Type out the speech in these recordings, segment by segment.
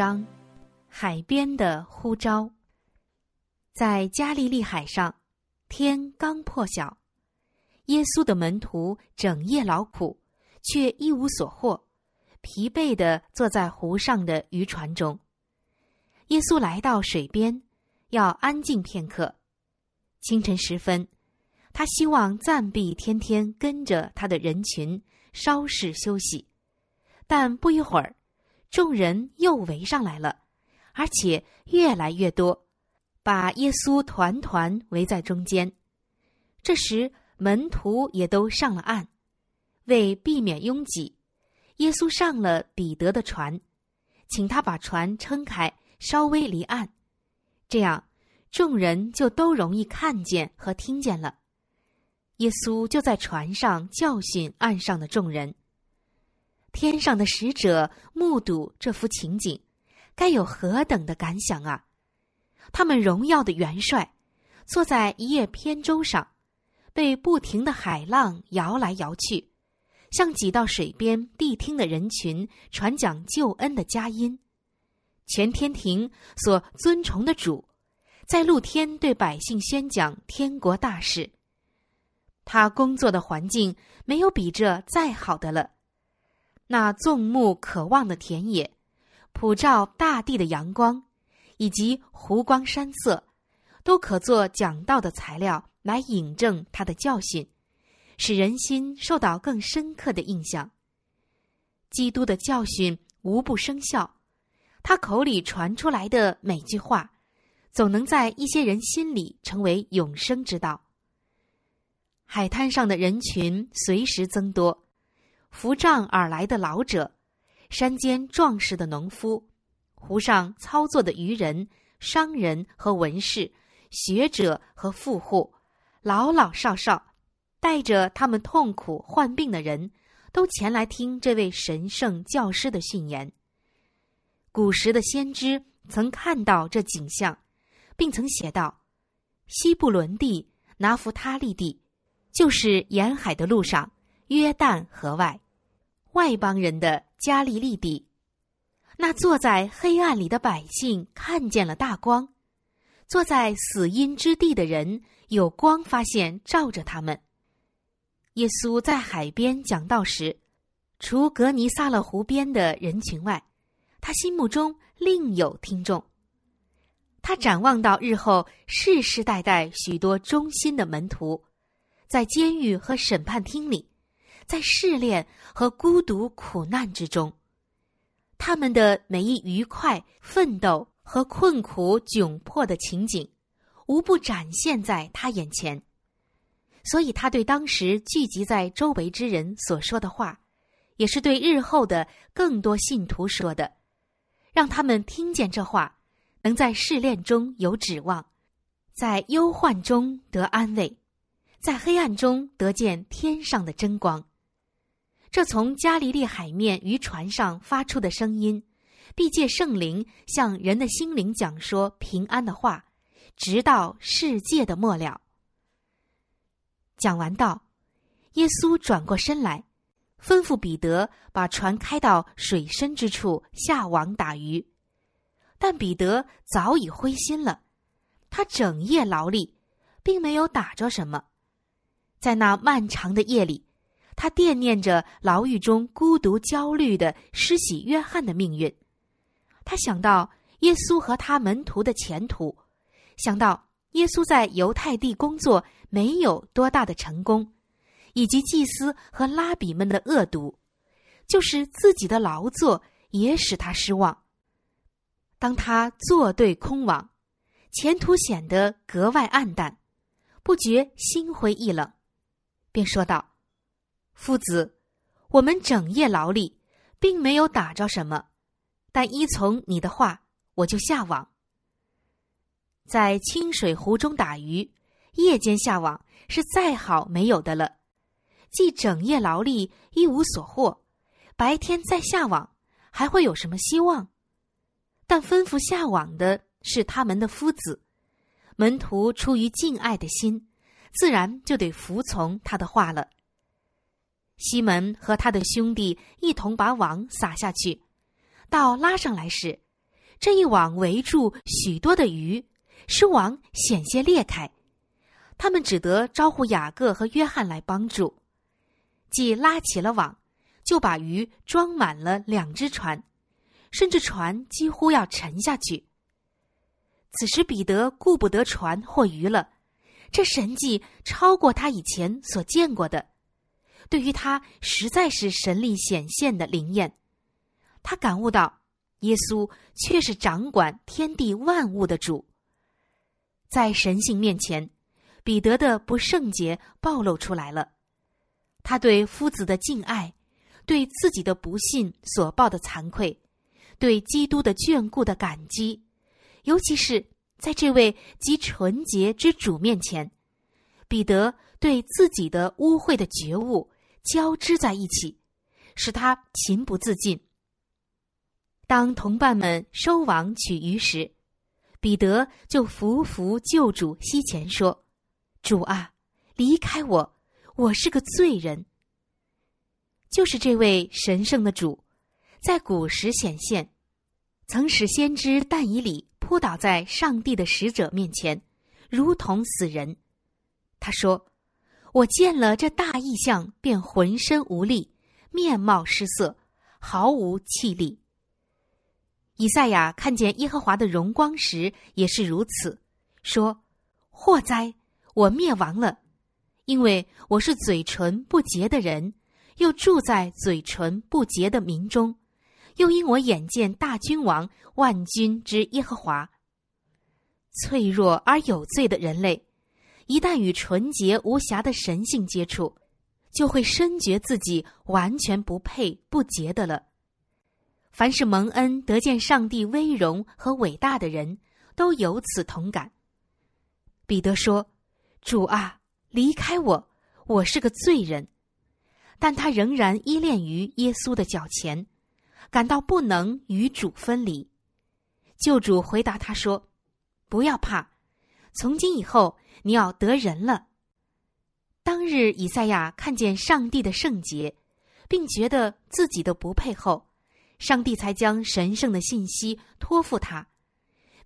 十五章，海边的呼召。在加利利海上，天刚破晓，耶稣的门徒整夜劳苦，却一无所获，疲惫的坐在湖上的渔船中。耶稣来到水边，要安静片刻。清晨时分，他希望暂避天天跟着他的人群，稍事休息。但不一会儿，众人又围上来了，而且越来越多，把耶稣团团围在中间。这时，门徒也都上了岸，为避免拥挤，耶稣上了彼得的船，请他把船撑开。稍微离岸，这样众人就都容易看见和听见了。耶稣就在船上教训岸上的众人。天上的使者目睹这幅情景，该有何等的感想啊！他们荣耀的元帅坐在一叶扁舟上，被不停的海浪摇来摇去，向挤到水边谛听的人群传讲救恩的佳音。全天庭所尊崇的主，在露天对百姓宣讲天国大事。他工作的环境没有比这再好的了。那纵目可望的田野，普照大地的阳光，以及湖光山色，都可做讲道的材料来引证他的教训，使人心受到更深刻的印象。基督的教训无不生效。他口里传出来的每句话，总能在一些人心里成为永生之道。海滩上的人群随时增多，扶杖而来的老者，山间壮实的农夫，湖上操作的渔人、商人和文士，学者和富户，老老少少，带着他们痛苦患病的人，都前来听这位神圣教师的训言。古时的先知曾看到这景象，并曾写道：“西布伦地、拿弗他利地，就是沿海的路上约旦河外，外邦人的加利利地。那坐在黑暗里的百姓看见了大光，坐在死荫之地的人有光发现照着他们。”耶稣在海边讲道时，除格尼撒勒湖边的人群外。他心目中另有听众。他展望到日后世世代代许多忠心的门徒，在监狱和审判厅里，在试炼和孤独苦难之中，他们的每一愉快、奋斗和困苦窘迫的情景，无不展现在他眼前。所以，他对当时聚集在周围之人所说的话，也是对日后的更多信徒说的。让他们听见这话，能在试炼中有指望，在忧患中得安慰，在黑暗中得见天上的真光。这从加利利海面渔船上发出的声音，必借圣灵向人的心灵讲说平安的话，直到世界的末了。讲完道，耶稣转过身来。吩咐彼得把船开到水深之处下网打鱼，但彼得早已灰心了。他整夜劳力，并没有打着什么。在那漫长的夜里，他惦念着牢狱中孤独焦虑的施洗约翰的命运。他想到耶稣和他门徒的前途，想到耶稣在犹太地工作没有多大的成功。以及祭司和拉比们的恶毒，就是自己的劳作也使他失望。当他坐对空网，前途显得格外暗淡，不觉心灰意冷，便说道：“夫子，我们整夜劳力，并没有打着什么，但依从你的话，我就下网。在清水湖中打鱼，夜间下网是再好没有的了。”既整夜劳力一无所获，白天再下网，还会有什么希望？但吩咐下网的是他们的夫子，门徒出于敬爱的心，自然就得服从他的话了。西门和他的兄弟一同把网撒下去，到拉上来时，这一网围住许多的鱼，使网险些裂开。他们只得招呼雅各和约翰来帮助。既拉起了网，就把鱼装满了两只船，甚至船几乎要沉下去。此时彼得顾不得船或鱼了，这神迹超过他以前所见过的，对于他实在是神力显现的灵验。他感悟到，耶稣却是掌管天地万物的主。在神性面前，彼得的不圣洁暴露出来了。他对夫子的敬爱，对自己的不幸所报的惭愧，对基督的眷顾的感激，尤其是在这位极纯洁之主面前，彼得对自己的污秽的觉悟交织在一起，使他情不自禁。当同伴们收网取鱼时，彼得就伏伏救主膝前说：“主啊，离开我。”我是个罪人。就是这位神圣的主，在古时显现，曾使先知但以理扑倒在上帝的使者面前，如同死人。他说：“我见了这大异象，便浑身无力，面貌失色，毫无气力。”以赛亚看见耶和华的荣光时，也是如此，说：“祸哉，我灭亡了。”因为我是嘴唇不洁的人，又住在嘴唇不洁的民中，又因我眼见大君王万军之耶和华。脆弱而有罪的人类，一旦与纯洁无瑕的神性接触，就会深觉自己完全不配不洁的了。凡是蒙恩得见上帝威荣和伟大的人，都有此同感。彼得说：“主啊。”离开我，我是个罪人，但他仍然依恋于耶稣的脚前，感到不能与主分离。救主回答他说：“不要怕，从今以后你要得人了。”当日以赛亚看见上帝的圣洁，并觉得自己的不配后，上帝才将神圣的信息托付他。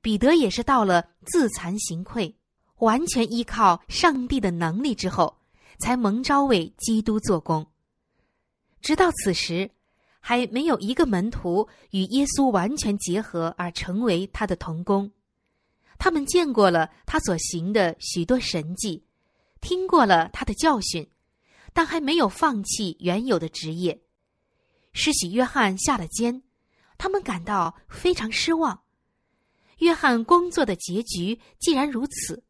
彼得也是到了自惭形愧。完全依靠上帝的能力之后，才蒙召为基督做工。直到此时，还没有一个门徒与耶稣完全结合而成为他的同工。他们见过了他所行的许多神迹，听过了他的教训，但还没有放弃原有的职业。施洗约翰下了监，他们感到非常失望。约翰工作的结局既然如此。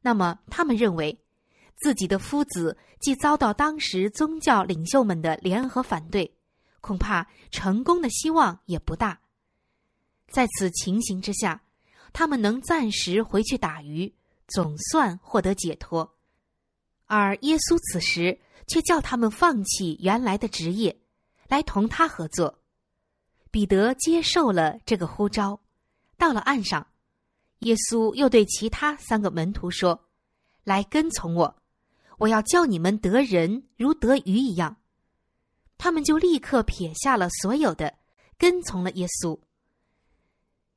那么，他们认为，自己的夫子既遭到当时宗教领袖们的联合反对，恐怕成功的希望也不大。在此情形之下，他们能暂时回去打鱼，总算获得解脱。而耶稣此时却叫他们放弃原来的职业，来同他合作。彼得接受了这个呼召，到了岸上。耶稣又对其他三个门徒说：“来跟从我，我要叫你们得人如得鱼一样。”他们就立刻撇下了所有的，跟从了耶稣。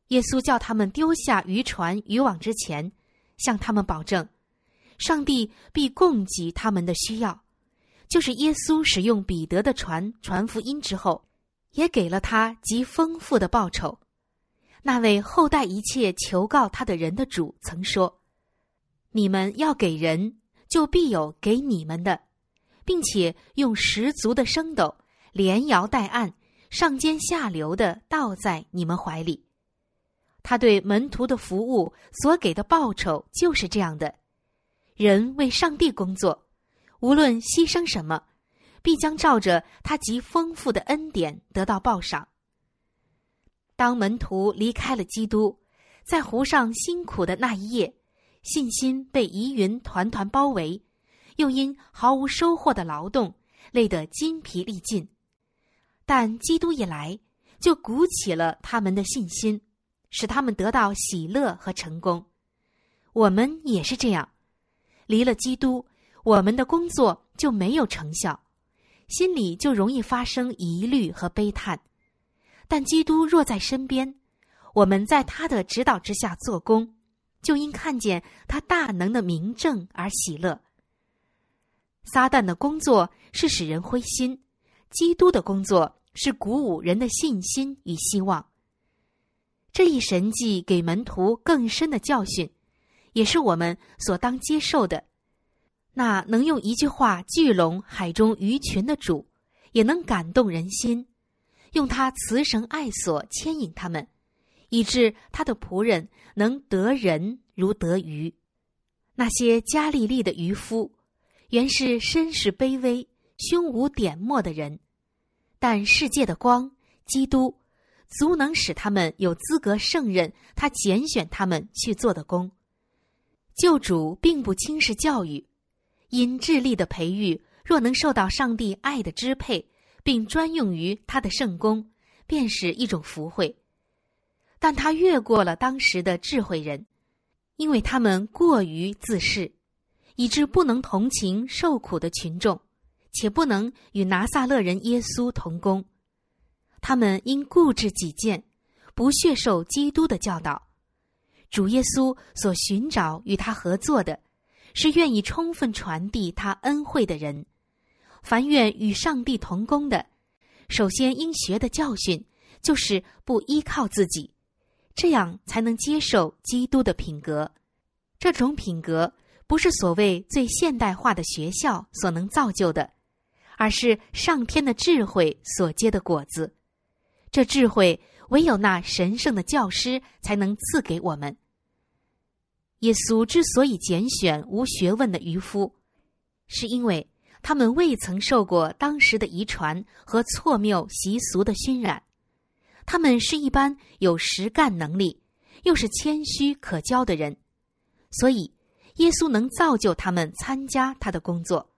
耶稣叫他们丢下渔船、渔网之前，向他们保证，上帝必供给他们的需要。就是耶稣使用彼得的船传福音之后，也给了他极丰富的报酬。那位厚待一切求告他的人的主曾说：“你们要给人，就必有给你们的，并且用十足的升斗，连摇带按，上尖下流的倒在你们怀里。”他对门徒的服务所给的报酬就是这样的。人为上帝工作，无论牺牲什么，必将照着他极丰富的恩典得到报赏。当门徒离开了基督，在湖上辛苦的那一夜，信心被疑云团团包围，又因毫无收获的劳动，累得筋疲力尽。但基督一来，就鼓起了他们的信心，使他们得到喜乐和成功。我们也是这样，离了基督，我们的工作就没有成效，心里就容易发生疑虑和悲叹。但基督若在身边，我们在他的指导之下做工，就因看见他大能的明证而喜乐。撒旦的工作是使人灰心，基督的工作是鼓舞人的信心与希望。这一神迹给门徒更深的教训，也是我们所当接受的。那能用一句话聚拢海中鱼群的主，也能感动人心，用他慈绳爱所牵引他们，以致他的仆人能得人如得鱼。那些加利利的渔夫。原是身世卑微、胸无点墨的人，但世界的光——基督，足能使他们有资格胜任他拣选他们去做的工。救主并不轻视教育，因智力的培育若能受到上帝爱的支配，并专用于他的圣功，便是一种福慧。但他越过了当时的智慧人，因为他们过于自恃。以致不能同情受苦的群众，且不能与拿撒勒人耶稣同工。他们因固执己见，不屑受基督的教导。主耶稣所寻找与他合作的，是愿意充分传递他恩惠的人。凡愿与上帝同工的，首先应学的教训，就是不依靠自己，这样才能接受基督的品格。这种品格。不是所谓最现代化的学校所能造就的，而是上天的智慧所结的果子。这智慧唯有那神圣的教师才能赐给我们。耶稣之所以拣选无学问的渔夫，是因为他们未曾受过当时的遗传和错谬习俗的熏染，他们是一般有实干能力，又是谦虚可教的人，所以。耶稣能造就他们参加他的工作。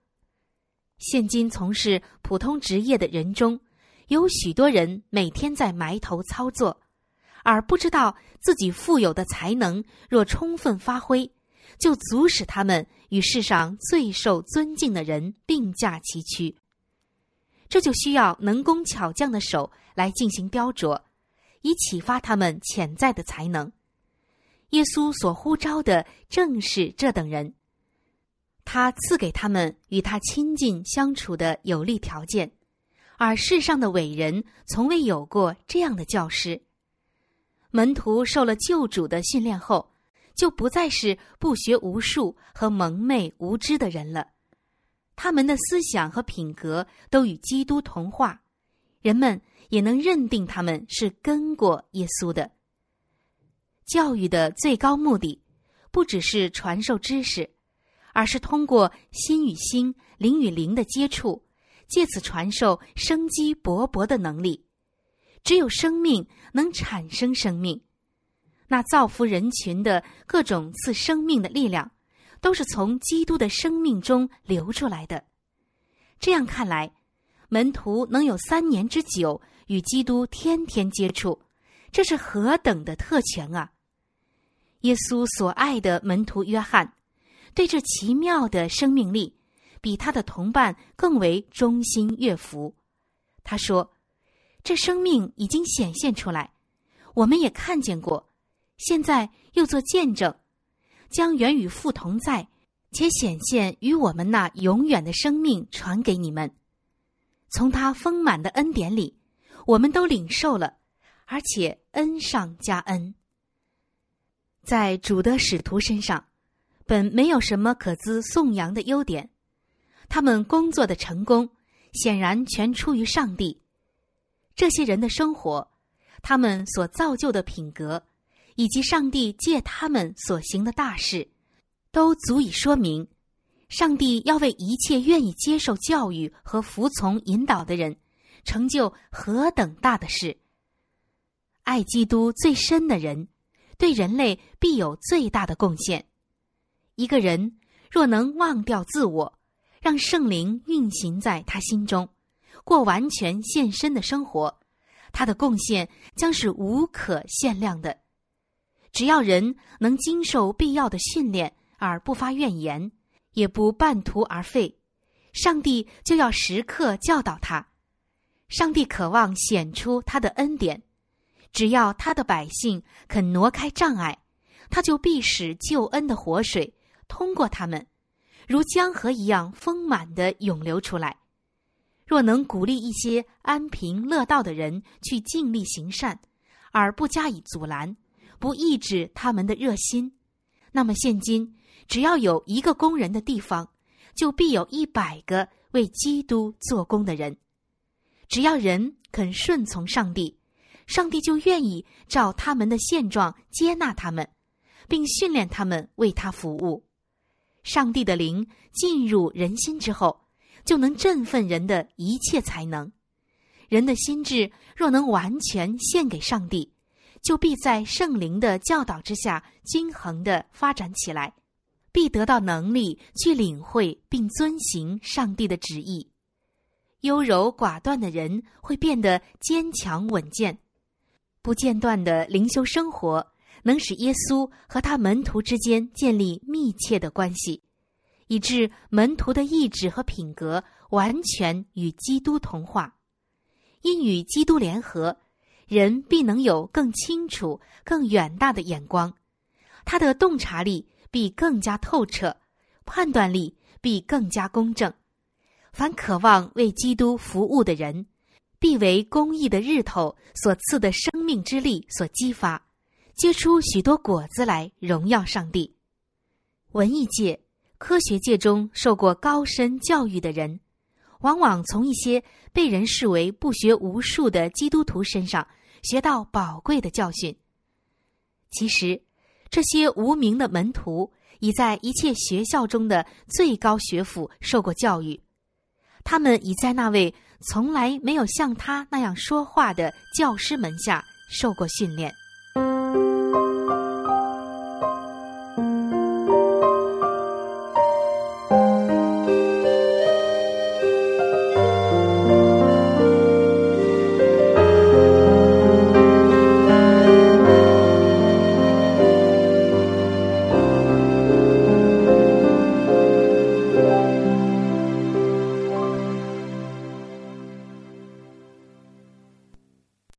现今从事普通职业的人中，有许多人每天在埋头操作，而不知道自己富有的才能若充分发挥，就足使他们与世上最受尊敬的人并驾齐驱。这就需要能工巧匠的手来进行雕琢，以启发他们潜在的才能。耶稣所呼召的正是这等人，他赐给他们与他亲近相处的有利条件，而世上的伟人从未有过这样的教师。门徒受了救主的训练后，就不再是不学无术和蒙昧无知的人了，他们的思想和品格都与基督同化，人们也能认定他们是跟过耶稣的。教育的最高目的，不只是传授知识，而是通过心与心、灵与灵的接触，借此传授生机勃勃的能力。只有生命能产生生命，那造福人群的各种赐生命的力量，都是从基督的生命中流出来的。这样看来，门徒能有三年之久与基督天天接触，这是何等的特权啊！耶稣所爱的门徒约翰，对这奇妙的生命力，比他的同伴更为忠心悦服。他说：“这生命已经显现出来，我们也看见过，现在又做见证，将原与父同在，且显现与我们那永远的生命传给你们。从他丰满的恩典里，我们都领受了，而且恩上加恩。”在主的使徒身上，本没有什么可资颂扬的优点。他们工作的成功，显然全出于上帝。这些人的生活，他们所造就的品格，以及上帝借他们所行的大事，都足以说明，上帝要为一切愿意接受教育和服从引导的人，成就何等大的事。爱基督最深的人。对人类必有最大的贡献。一个人若能忘掉自我，让圣灵运行在他心中，过完全献身的生活，他的贡献将是无可限量的。只要人能经受必要的训练而不发怨言，也不半途而废，上帝就要时刻教导他。上帝渴望显出他的恩典，只要他的百姓肯挪开障碍，他就必使救恩的活水通过他们，如江河一样丰满的涌流出来。若能鼓励一些安贫乐道的人去尽力行善，而不加以阻拦，不抑制他们的热心，那么现今只要有一个工人的地方，就必有一百个为基督做工的人。只要人肯顺从上帝，上帝就愿意照他们的现状接纳他们，并训练他们为他服务。上帝的灵进入人心之后，就能振奋人的一切才能。人的心智若能完全献给上帝，就必在圣灵的教导之下均衡的发展起来，必得到能力去领会并遵行上帝的旨意。优柔寡断的人会变得坚强稳健，不间断的灵修生活能使耶稣和他门徒之间建立密切的关系，以致门徒的意志和品格完全与基督同化。因与基督联合，人必能有更清楚、更远大的眼光，他的洞察力必更加透彻，判断力必更加公正。凡渴望为基督服务的人，必为公义的日头所赐的生命之力所激发，结出许多果子来，荣耀上帝。文艺界、科学界中受过高深教育的人，往往从一些被人视为不学无术的基督徒身上学到宝贵的教训。其实，这些无名的门徒已在一切学校中的最高学府受过教育。他们已在那位从来没有像他那样说话的教师门下受过训练。